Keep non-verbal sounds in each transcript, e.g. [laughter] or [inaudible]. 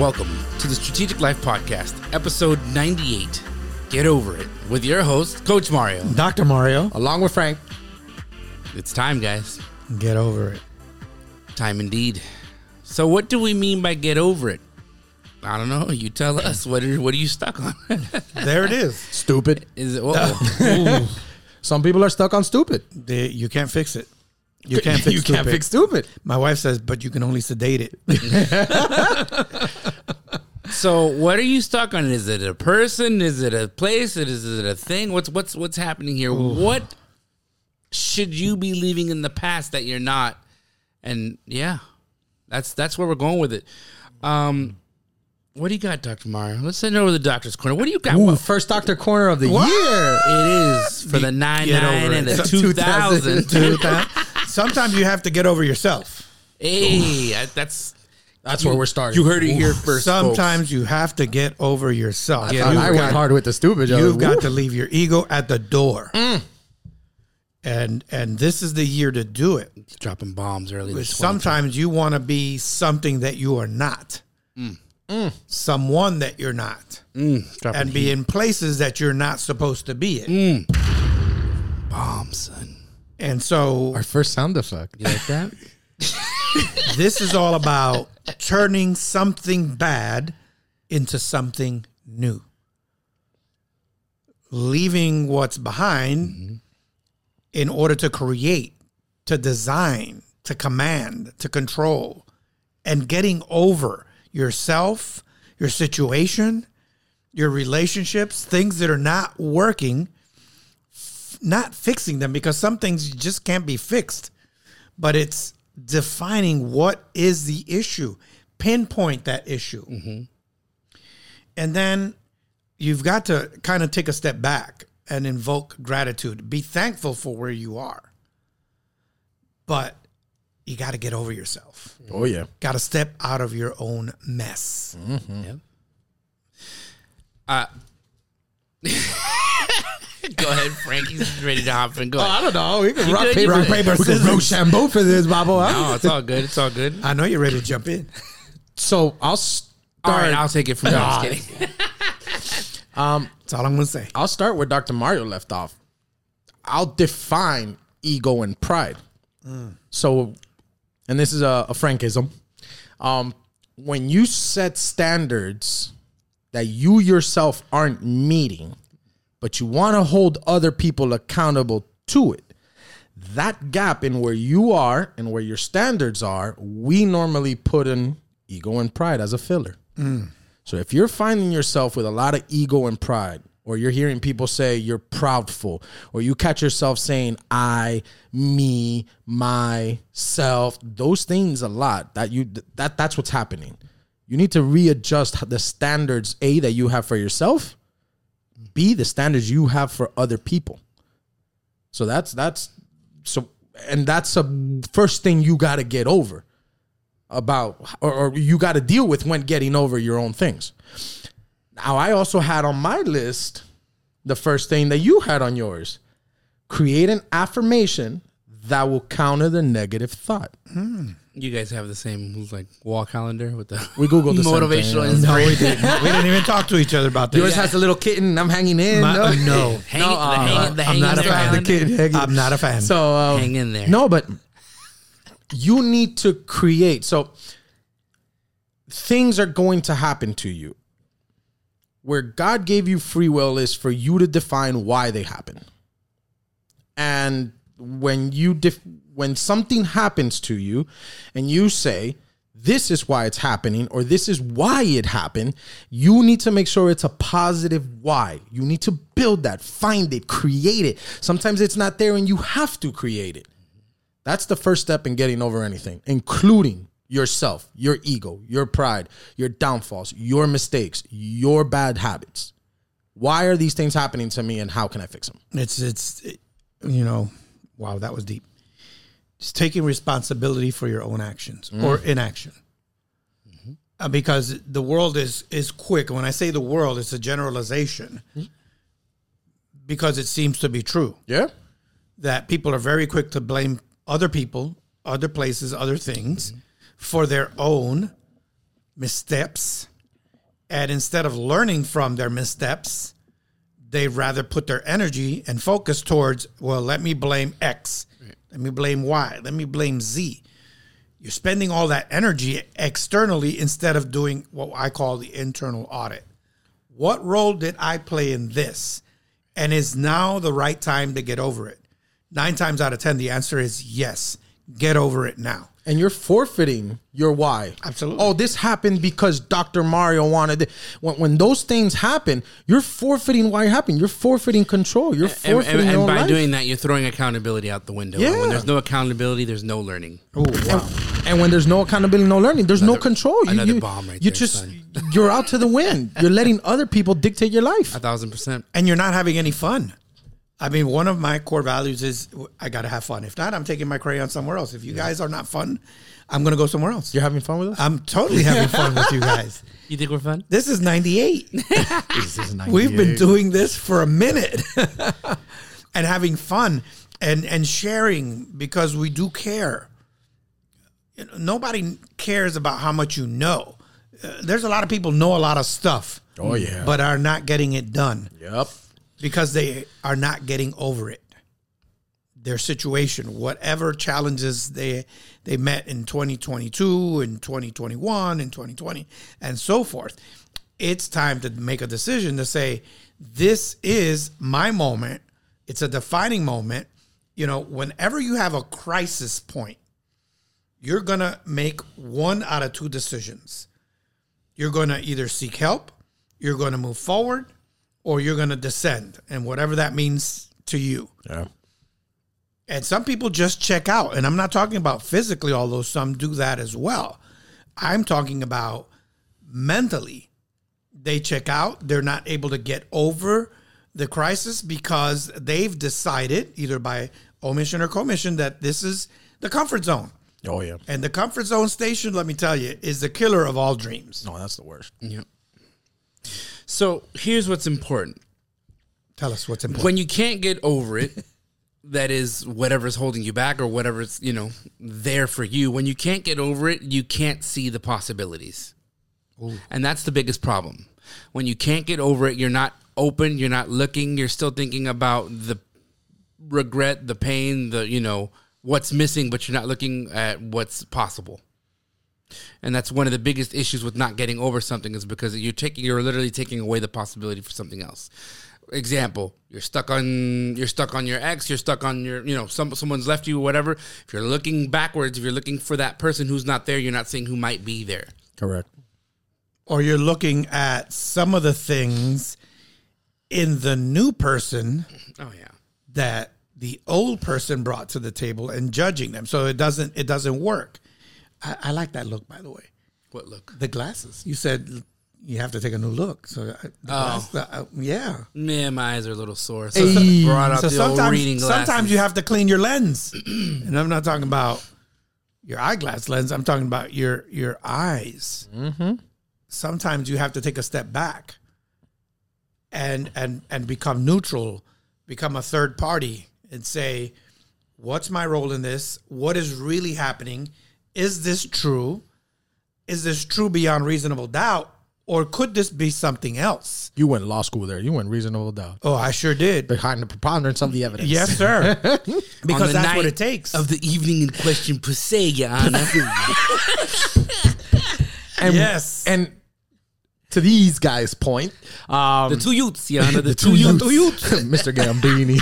Welcome to the Strategic Life Podcast, episode 98. Get over it with your host, Coach Mario. Dr. Mario, along with Frank. It's time, guys. get over it. Time indeed. So, what do we mean by get over it? I don't know. You tell us. What are, what are you stuck on? [laughs] There it is. Stupid. Is it? Whoa. [laughs] Some people are stuck on stupid. The- you can't fix it. You can't [laughs] fix you stupid. can't fix stupid. My wife says, but you can only sedate it. [laughs] so, what are you stuck on? Is it a person? Is it a place? Is it a thing? What's what's what's happening here? What should you be leaving in the past that you're not? And yeah, that's that's where we're going with it. Um, what do you got, Doctor Mario? Let's send it over to the doctor's corner. What do you got? Ooh, first Doctor Corner of the year. It is for the nine Get nine and the [laughs] two thousand. Dude, that- Sometimes you have to get over yourself. Hey, I- that's That's where we're starting. you heard it here first. Sometimes you have folks. you have to get over yourself. Get I, over I it. went hard with the stupid. yo. You've Woo. got to leave your ego at the door. Mm. And and this is the year to do it. folks. dropping bombs early. Sometimes you want to be something that you are not. Mm. Mm. Someone that you're not. Mm, And be in places that you're not supposed to be in. bombs, son. And so Our first sound effect. You like that? [laughs] this is all about turning something bad into something new. Leaving what's behind mm-hmm. in order to create, to design, to command, to control, and getting over yourself, your situation, your relationships, things that are not working, f- not fixing them because some things just can't be fixed but it's defining what is the issue, pinpoint that issue. Mm-hmm. And then you've got to kind of take a step back and invoke gratitude. Be thankful for where you are. But you got to get over yourself. Mm-hmm. Oh yeah. Got to step out of your own mess. Mm-hmm. Uh, [laughs] [laughs] go ahead, Frankie's ready to hop in. Go Oh. I don't know. We can rock good? paper, You Rock, paper, we can scissors. Rochambeau for this, Babo. huh? No, it's all good. It's all good. I know you're ready to jump in. So I'll start. All right, I'll take it from there. Ah. Just kidding. [laughs] That's all I'm going to say. I'll start where Dr. Mario left off. I'll define ego and pride. So, and this is a, a Frankism. Um, when you set standards that you yourself aren't meeting, but you want to hold other people accountable to it, that gap in where you are and where your standards are, we normally put in ego and pride as a filler. Mm. So if you're finding yourself with a lot of ego and pride, or you're hearing people say you're proudful, or you catch yourself saying I, me, myself, those things a lot that you that that's what's happening. You need to readjust the standards A that you have for yourself, B the standards you have for other people. So that's that's so and that's a first thing you got to get over about or, or you got to deal with when getting over your own things. Now I also had on my list the first thing that you had on yours. Create an affirmation that will counter the negative thought. You guys have the same like wall calendar with the We Googled the same motivational thing, No, we didn't. We didn't even talk to each other about this. Yours has a little kitten. And I'm hanging in. My- no, no. [laughs] Hang, No, the uh, hang, the I'm not a fan. the calendar. kid hanging. I'm not a fan. So um, Hang in there. No, but you need to create. So things are going to happen to you. Where God gave you free will is for you to define why they happen. And when you def- when something happens to you and you say this is why it's happening or this is why it happened, you need to make sure it's a positive why. You need to build that, find it, create it. Sometimes it's not there and you have to create it. That's the first step in getting over anything, including yourself, your ego, your pride, your downfalls, your mistakes, your bad habits. Why are these things happening to me and how can I fix them? It's it's it- you know, wow, that was deep. It's taking responsibility for your own actions mm. or inaction. Mm-hmm. Uh, because the world is is quick. When I say the world, it's a generalization. Mm-hmm. Because it seems to be true Yeah. that people are very quick to blame other people, other places, other things mm-hmm. for their own missteps, And instead of learning from their missteps, they rather put their energy and focus towards, well, let me blame X, let me blame Y, let me blame Z. You're spending all that energy externally instead of doing what I call the internal audit. What role did I play in this? And is now the right time to get over it? Nine times out of 10, the answer is yes. Get over it now. And you're forfeiting your why. Absolutely. Oh, this happened because Dr. Mario wanted it. When, when those things happen, you're forfeiting why it happened. You're forfeiting control. You're And, forfeiting and, and own by life. doing that, you're throwing accountability out the window. And Yeah. when there's no accountability, there's no learning. Oh, wow. and when there's no accountability, no learning, there's no control. You, another you, bomb right you there, just son. you're out to the wind. You're letting other people dictate your life. A thousand percent. and you're not having any fun. I mean, one of my core values is I got to have fun. If not, I'm taking my crayon somewhere else. If you guys are not fun, I'm going to go somewhere else. You're having fun with us. I'm totally having fun with you guys. [laughs] You think we're fun? This is 98. [laughs] This is 98. We've been doing this for a minute [laughs] and having fun and and sharing because we do care. You know, nobody cares about how much you know. Uh, there's a lot of people know a lot of stuff. Oh, yeah. but are not getting it done Yep. Because they are not getting over it. Their situation, whatever challenges they they met in 2022 and 2021 and 2020 and so forth. It's time to make a decision to say this is my moment. It's a defining moment. You know, whenever you have a crisis point, you're going to make one out of two decisions. You're going to either seek help, you're going to move forward, or you're going to descend, and whatever that means to you. Yeah. And some people just check out. And I'm not talking about physically, although some do that as well. I'm talking about mentally. They check out. They're not able to get over the crisis because they've decided, either by omission or commission, that this is the comfort zone. Oh yeah. And the comfort zone station, let me tell you, is the killer of all dreams. No, that's the worst. Yep. So here's what's important. Tell us what's important. When you can't get over it, [laughs] that is whatever's holding you back or whatever's, you know, there for you. When you can't get over it, you can't see the possibilities. And that's the biggest problem. When you can't get over it, you're not open, you're not looking, you're still thinking about the regret, the pain, the, you know, what's missing, but you're not looking at what's possible. And that's one of the biggest issues with not getting over something is because you're taking you're literally taking away the possibility for something else. Example, you're stuck on you're stuck on your ex, you're stuck on your you know, some someone's left you or whatever. If you're looking backwards, if you're looking for that person who's not there, you're not seeing who might be there. Correct. or you're looking at some of the things in the new person Oh yeah. that the old person brought to the table and judging them. So it doesn't it doesn't work. I, I like that look, by the way. What look? The glasses. You said you have to take a new look. So the glass, the, uh, yeah. Man, my eyes are a little sore. So Hey. brought out So the old reading sometimes glasses. sometimes you have to clean your lens, [clears throat] and I'm not talking about your eyeglass lens. I'm talking about your your eyes. Sometimes you have to take a step back and and and become neutral, become a third party, and say, "What's my role in this? What is really happening? Is this true? Is this true beyond reasonable doubt, or could this be something else?" You went to law school there. You went reasonable doubt. Oh, I sure did. Behind the preponderance of the evidence. Yes, sir. [laughs] Because that's what it takes. Of the evening in question per se, Your Honor. [laughs] And, Yes. And to these guys' point, um, the two youths, Your Honor. [laughs] The, two two youths. youths, [laughs] Mr. Gambini,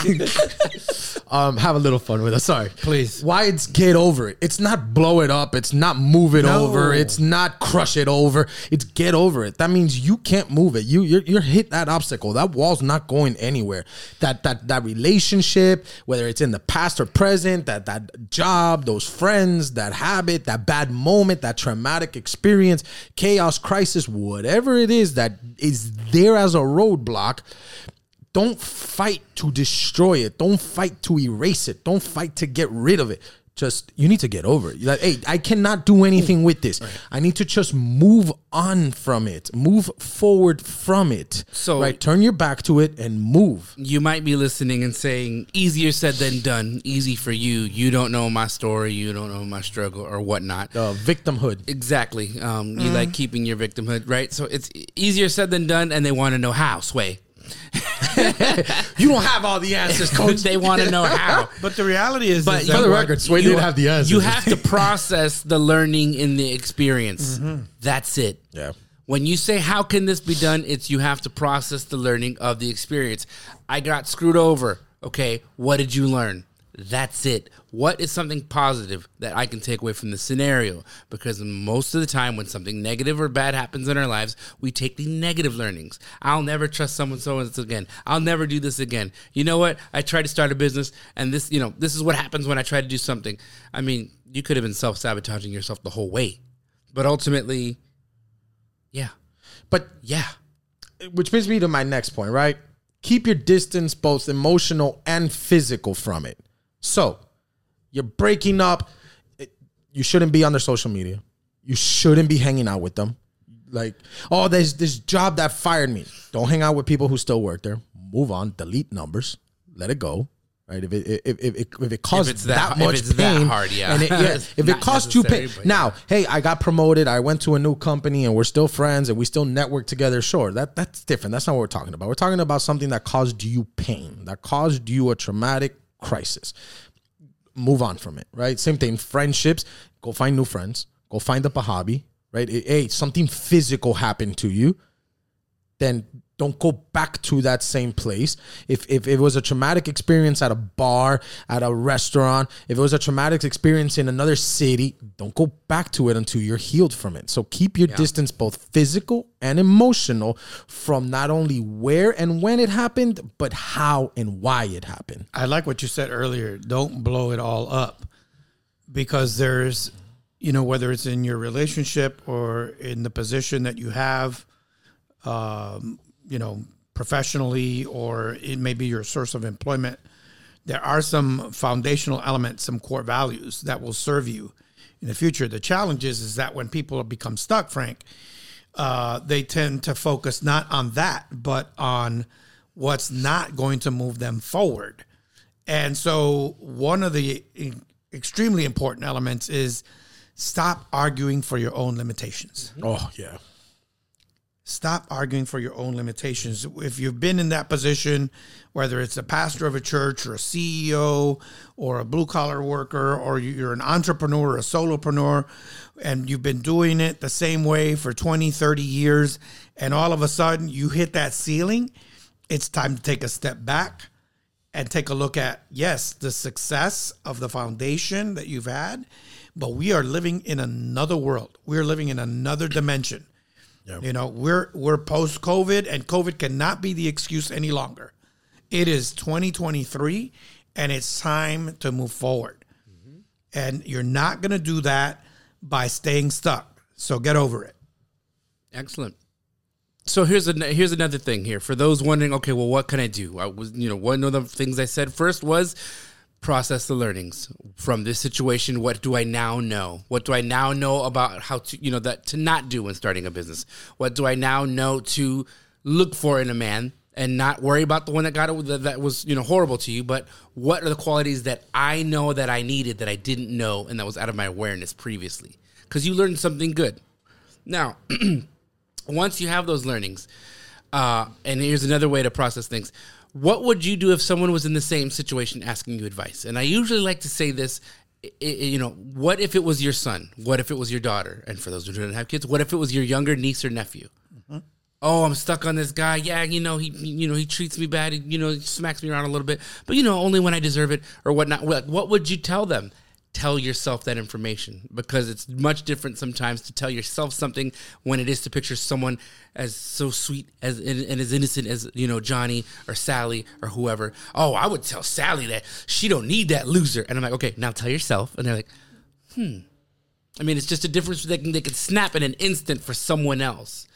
[laughs] um, have a little fun with us. Sorry, Please. Why it's get over it? It's not blow it up. It's not move it No. over. It's not crush it over. It's get over it. That means you can't move it. You you're, you're hit that obstacle. That wall's not going anywhere. That that that relationship, whether it's in the past or present, that that job, those friends, that habit, that bad moment, that traumatic experience, chaos, crisis, whatever it is that is there as a roadblock don't fight to destroy it. Don't fight to erase it. Don't fight to get rid of it. Just you need to get over it. You're like, hey, I cannot do anything with this. I need to just move on from it, move forward from it. So- right, turn your back to it and move. You might be listening and saying, easier said than done. Easy for you. You don't know my story. You don't know my struggle or whatnot. Uh, victimhood. Exactly. Um, You like keeping your victimhood, right? So it's easier said than done, and they want to know how. Sway. [laughs] [laughs] You don't have all the answers, coach. they want to know [laughs] how. But the reality is, But is you- that For the record, Sway you- did have the answers. You have to process the learning in the experience. [laughs] Mm-hmm. That's it. Yeah. When you say how can this be done, it's you have to process the learning of the experience. I got screwed over. Okay, what did you learn? That's it. What is something positive that I can take away from the scenario? Because most of the time, when something negative or bad happens in our lives, we take the negative learnings. I'll never trust someone so and so again. I'll never do this again. You know what? I tried to start a business, and this, you know, this is what happens when I try to do something. I mean, you could have been self sabotaging yourself the whole way, but ultimately, yeah, But yeah. which brings me to my next point, right? Keep your distance, both emotional and physical, from it. So, you're breaking up. You shouldn't be on their social media. You shouldn't be hanging out with them. Like, oh, there's this job that fired me. Don't hang out with people who still work there. Move on. Delete numbers. Let it go. Right? If it if if, if, if it caused it's that, that- if much it's that pain, hard, yeah. and it, yeah, [laughs] if it costs you pain. but Now, hey, I got promoted. I went to a new company, and we're still friends, and we still network together. Sure, that that's different. That's not what we're talking about. We're talking about something that caused you pain, that caused you a traumatic crisis. Move on from it, right? Same thing. Friendships. Go find new friends. Go find up a hobby, right? Hey, something physical happened to you then don't go back to that same place. If if it was a traumatic experience at a bar, at a restaurant, if it was a traumatic experience in another city, don't go back to it until you're healed from it. So keep your distance both physical and emotional from not only where and when it happened, but how and why it happened. I like what you said earlier. Don't blow it all up because there's, you know, whether it's in your relationship or in the position that you have, um, you know, professionally, or it may be your source of employment. There are some foundational elements, some core values that will serve you in the future. The challenge is, is that when people become stuck, Frank, uh, they tend to focus not on that, but on what's not going to move them forward. And so, one of the extremely important elements is stop arguing for your own limitations. Oh yeah. Stop arguing for your own limitations. If you've been in that position, whether it's a pastor of a church or a CEO or a blue collar worker, or you- you're an entrepreneur or a solopreneur, and you've been doing it the same way for 20, 30 years, and all of a sudden you hit that ceiling, it's time to take a step back and take a look at yes the success of the foundation that you've had but we are living in another world we're living in another dimension you know we're we're post covid and covid cannot be the excuse any longer it is 2023 and it's time to move forward mm-hmm. and you're not going to do that by staying stuck so get over it Excellent. So here's a here's another thing here for those wondering. Okay, well, what can I do? I was, you know, one of the things I said first was process the learnings from this situation. What do I now know? What do I now know about how to, you know, that to not do when starting a business? What do I now know to look for in a man? And not worry about the one that got it that, was you know horrible to you, but what are the qualities that I know that I needed that I didn't know and that was out of my awareness previously? Because you learned something good. Now, [clears throat] once you have those learnings, uh, and here's another way to process things. What would you do if someone was in the same situation asking you advice? And I usually like to say this, you know, what if it was your son? What if it was your daughter? And for those who don't have kids, what if it was your younger niece or nephew? Mm-hmm. Oh, I'm stuck on this guy. Yeah, you know he, you know he treats me bad. He, you know, he smacks me around a little bit, but you know only when I deserve it or whatnot. What, what would you tell them? Tell yourself that information because it's much different sometimes to tell yourself something when it is to picture someone as so sweet as and, and as innocent as you know Johnny or Sally or whoever. Oh, I would tell Sally that she don't need that loser, and I'm like, okay, now tell yourself, and they're like, hmm. I mean, it's just a difference they can they can snap in an instant for someone else.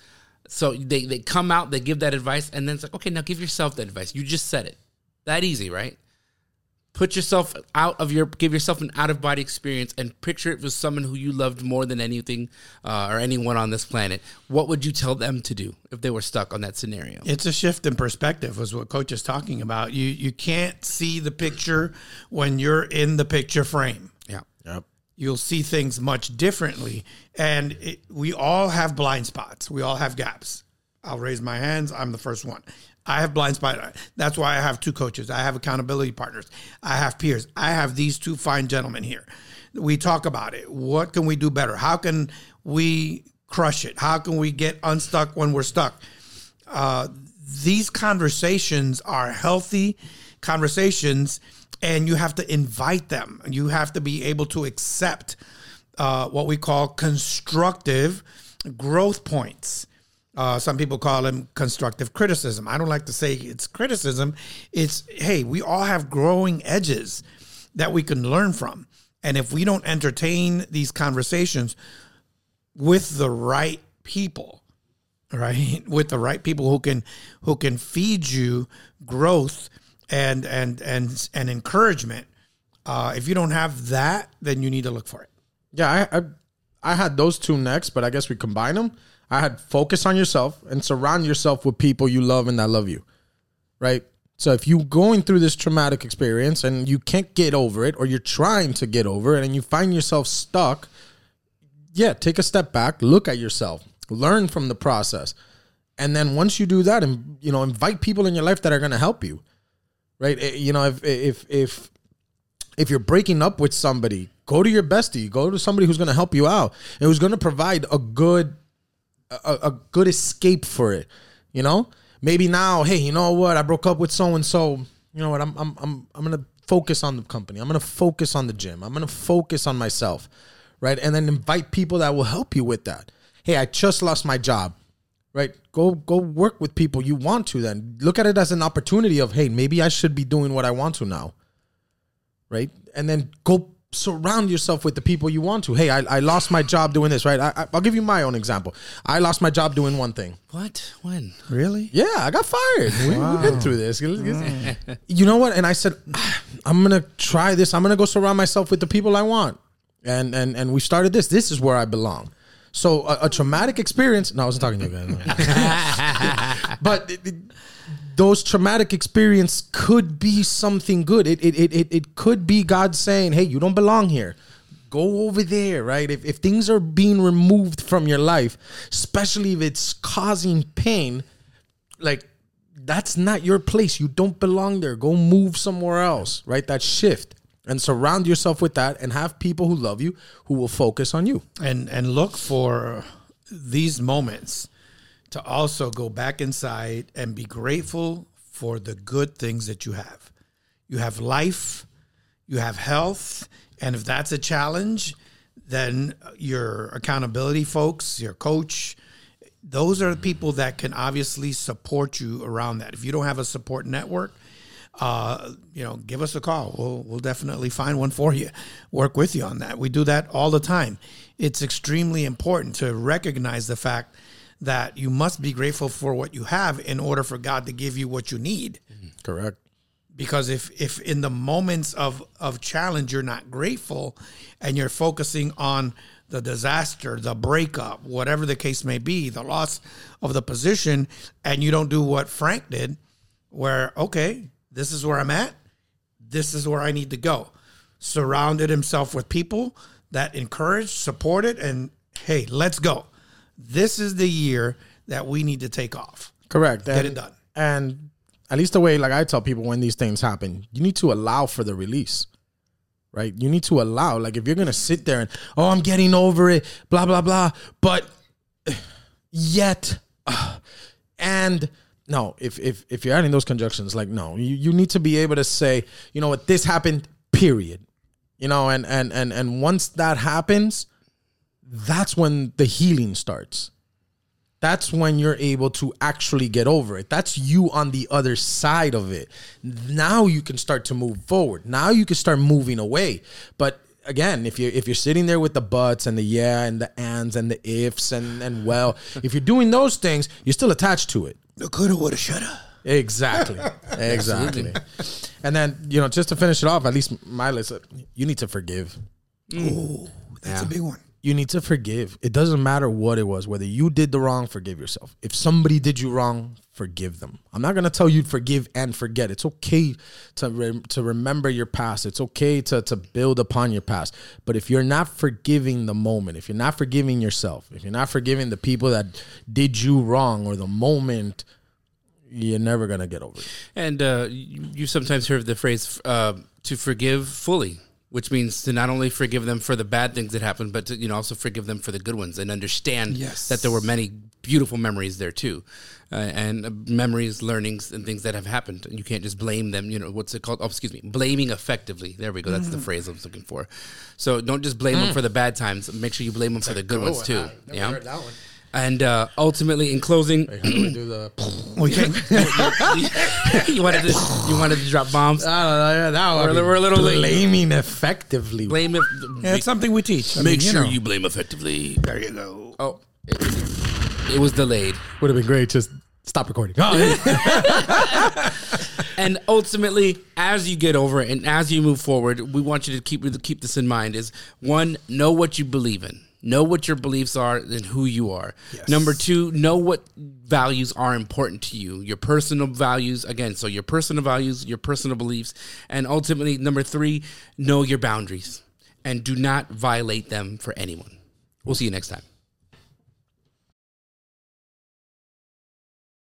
So they, they come out, they give that advice, and then it's like, okay, now give yourself that advice. You just said it. That easy, right? Put yourself out of your give yourself an out of body experience and picture it with someone who you loved more than anything uh, or anyone on this planet what would you tell them to do if they were stuck on that scenario It's a shift in perspective, was what Coach is talking about. You you can't see the picture when you're in the picture frame. yeah Yep. You'll see things much differently, and it, we all have blind spots. We all have gaps. I'll raise my hands. I'm the first one. I have blind spot. That's why I have two coaches. I have accountability partners. I have peers. I have these two fine gentlemen here. We talk about it. What can we do better? How can we crush it? How can we get unstuck when we're stuck? Uh, these conversations are healthy conversations, and you have to invite them. You have to be able to accept uh, what we call constructive growth points. Uh, some people call them constructive criticism. I don't like to say it's criticism. It's, hey, we all have growing edges that we can learn from. And if we don't entertain these conversations with the right people, right [laughs] with the right people who can who can feed you growth and and and and encouragement uh, if you don't have that then you need to look for it Yeah, I, I I had those two next, but I guess we combine them. I had focus on yourself and surround yourself with people you love and that love you. Right? So if you're going through this traumatic experience and you can't get over it or you're trying to get over it and you find yourself stuck, yeah, take a step back, look at yourself, learn from the process. And then once you do that and you know, invite people in your life that are going to help you. Right? Eh, You know, if if if if you're breaking up with somebody, go to your bestie, go to somebody who's going to help you out and who's going to provide a good a, a good escape for it. You know, maybe now, hey, you know what? I broke up with so and so. You know what? I'm I'm I'm I'm going to focus on the company. I'm going to focus on the gym. I'm going to focus on myself, right? And then invite people that will help you with that. Hey, I just lost my job right go go work with people you want to then look at it as an opportunity of hey maybe i should be doing what i want to now right and then go surround yourself with the people you want to. Hey i, I lost my job doing this right? I, I- i'll give you my own example. I lost my job doing one thing. What? When? Really? Yeah i got fired. We, we've been through this. [laughs] You know what? And i said "Ah, i'm gonna try this. I'm gonna go surround myself with the people i want. And and and we started this. This is where i belong so a, a traumatic experience no i wasn't talking to you guys [laughs] but it- it- those traumatic experience could be something good. It, it it it it could be God saying, "Hey, you don't belong here. Go over there." Right? If if things are being removed from your life, especially if it's causing pain, like that's not your place. You don't belong there. Go move somewhere else. Right? That shift and surround yourself with that, and have people who love you who will focus on you. and and look for these moments to also go back inside and be grateful for the good things that you have. You have life, you have health, and if that's a challenge, then your accountability folks, your coach, those are the people that can obviously support you around that. If you don't have a support network, uh, you know, give us a call. We'll we'll definitely find one for you. Work with you on that. We do that all the time. It's extremely important to recognize the fact that you must be grateful for what you have in order for God to give you what you need. Correct. Because if if in the moments of of challenge you're not grateful and you're focusing on the disaster, the breakup, whatever the case may be, the loss of the position, and you don't do what Frank did, where okay, this is where I'm at, this is where I need to go. Surrounded himself with people that encouraged, supported, and hey, let's go. This is the year that we need to take off. Correct. Get And- it done. And at least the way, like I tell people when these things happen, you need to allow for the release, right? You need to allow. Like if you're gonna sit there and oh, I'm getting over it, blah blah blah, but [sighs] yet, uh, [sighs] and no, if if if you're adding those conjunctions, like no, you you need to be able to say, you know what, this happened. Period. You know, and and and and once that happens, that's when the healing starts that's when you're able to actually get over it. That's you on the other side of it. Now you can start to move forward. Now you can start moving away. But again, if you're if you're sitting there with the buts and the yeah and the ands and the ifs and and well, if you're doing those things, you're still attached to it. The coulda, woulda, shoulda. Exactly. [laughs] exactly. And then, you know, just to finish it off, at least my list, you need to forgive. Oh, that's a big one. You need to forgive. It doesn't matter what it was, whether you did the wrong, forgive yourself. If somebody did you wrong, forgive them. I'm not gonna tell you forgive and forget. It's okay to re- to remember your past. It's okay to to build upon your past. But if you're not forgiving the moment, if you're not forgiving yourself, if you're not forgiving the people that did you wrong or the moment, you're never gonna get over it. And uh, you, sometimes heard the phrase uh, "to forgive fully," which means to not only forgive them for the bad things that happened, but to you know also forgive them for the good ones and understand Yes. that there were many beautiful memories there too, uh, and uh, memories, learnings, and things that have happened. And you can't just blame them. You know what's it called? Oh, excuse me, blaming effectively. There we go. That's the phrase I was looking for. So don't just blame them for the bad times. Make sure you blame them for the good ones too. Yeah. And uh, ultimately, in closing, How do we do the? [clears throat] [laughs] [laughs] you wanted to you wanted to drop bombs. I don't know. Yeah, that We're a little- we're a little blaming effectively. Blame it. yeah, it's something we teach. I Make mean, sure know. you blame effectively. There you go. Oh, it, it was delayed. Would have been great. Just stop recording. [laughs] And ultimately, as you get over it and as you move forward, we want you to keep keep this in mind: is one, know what you believe in, know what your beliefs are, and who you are. Number two, know what values are important to you, your personal values. Again, so your personal values, your personal beliefs, and ultimately, number three, know your boundaries and do not violate them for anyone. We'll see you next time.